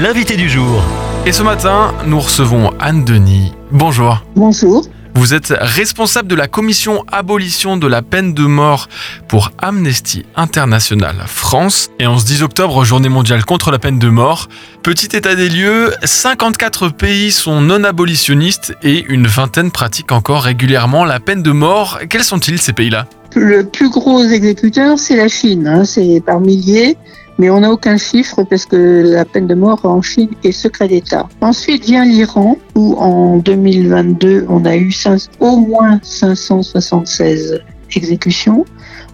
l'invité du jour. Et ce matin, nous recevons Anne Denis. Bonjour. Bonjour. Vous êtes responsable de la commission abolition de la peine de mort pour Amnesty International France. Et en ce 10 octobre, journée mondiale contre la peine de mort. Petit état des lieux, 54 pays sont non abolitionnistes et une vingtaine pratiquent encore régulièrement la peine de mort. Quels sont-ils ces pays-là? Le plus gros exécuteur, c'est la Chine. hein, c'est par milliers. Mais on n'a aucun chiffre parce que la peine de mort en Chine est secret d'État. Ensuite vient l'Iran, où en 2022, on a eu au moins 576 exécutions.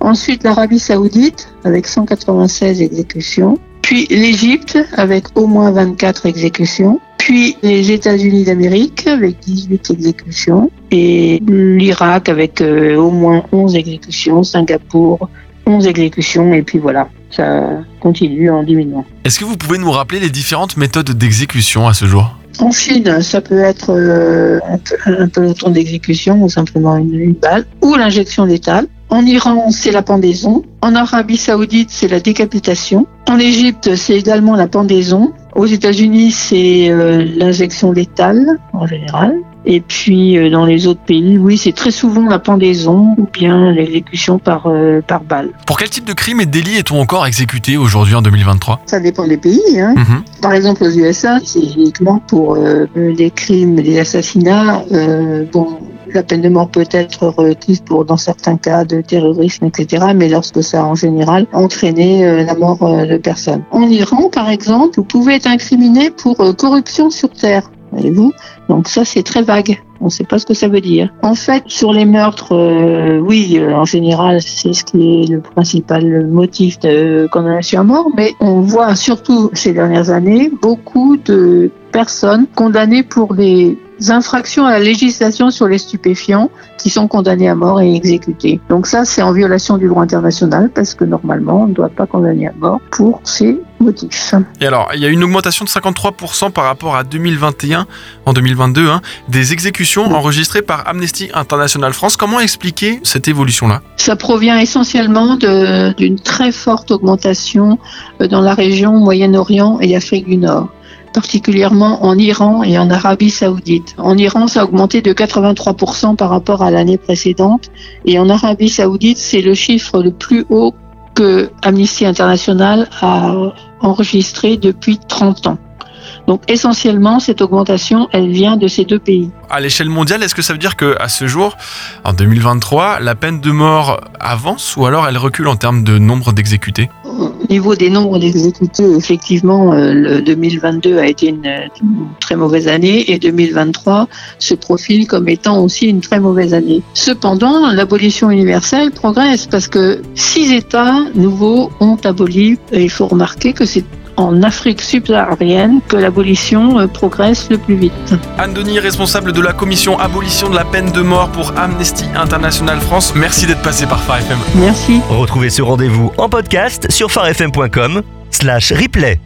Ensuite, l'Arabie Saoudite, avec 196 exécutions. Puis l'Égypte, avec au moins 24 exécutions. Puis les États-Unis d'Amérique, avec 18 exécutions. Et l'Irak, avec euh, au moins 11 exécutions. Singapour, 11 exécutions. Et puis voilà, ça continue en diminuant. Est-ce que vous pouvez nous rappeler les différentes méthodes d'exécution à ce jour? En Chine, ça peut être euh, un, peloton d'exécution ou simplement une, une balle, ou l'injection létale. En Iran, c'est la pendaison. En Arabie Saoudite, c'est la décapitation. En Égypte, c'est également la pendaison. Aux États-Unis, c'est euh, l'injection létale en général. Et puis euh, dans les autres pays, oui, c'est très souvent la pendaison ou bien l'exécution par euh, par balle. Pour quel type de crimes et délits est-on encore exécuté aujourd'hui en 2023 Ça dépend des pays. Hein. Mhm. Par exemple, aux USA, c'est uniquement pour euh, des crimes, des assassinats. Euh, bon, la peine de mort peut être requise pour, dans certains cas, de terrorisme, etc. Mais lorsque ça, en général, entraîné euh, la mort euh, de personnes. En Iran, par exemple, vous pouvez être incriminé pour euh, corruption sur terre. Voyez-vous? Donc ça, c'est très vague. On ne sait pas ce que ça veut dire. En fait, sur les meurtres, oui, en général, c'est ce qui est le principal motif de condamnation à mort, mais on voit surtout ces dernières années beaucoup de personnes condamnées pour des infractions à la législation sur les stupéfiants qui sont condamnées à mort et exécutées. Donc ça, c'est en violation du droit international parce que normalement, on ne doit pas condamner à mort pour ces motifs. Et alors, il y a une augmentation de 53% par rapport à 2021, en 2022, hein, des exécutions enregistrées par Amnesty International France. Comment expliquer cette évolution-là? Ça provient essentiellement d'une très forte augmentation euh, dans la région Moyen-Orient et Afrique du Nord particulièrement en Iran et en Arabie Saoudite. En Iran, ça a augmenté de 83% par rapport à l'année précédente et en Arabie Saoudite, c'est le chiffre le plus haut que Amnesty International a enregistré depuis 30 ans. Donc essentiellement, cette augmentation, elle vient de ces deux pays. À l'échelle mondiale, est-ce que ça veut dire que à ce jour, en 2023, la peine de mort avance ou alors elle recule en termes de nombre d'exécutés? Au niveau des nombres d'exécutés, effectivement, euh, le 2022 a été une, très mauvaise année et 2023 se profile comme étant aussi une très mauvaise année. Cependant, l'abolition universelle progresse parce que six États nouveaux ont aboli, il faut remarquer que c'est en Afrique subsaharienne que l'abolition euh, progresse le plus vite. Anne Denis, responsable de la commission abolition de la peine de mort pour Amnesty International France, merci d'être passé par Phare FM. Merci. Retrouvez ce rendez-vous en podcast sur farfm.com slash replay.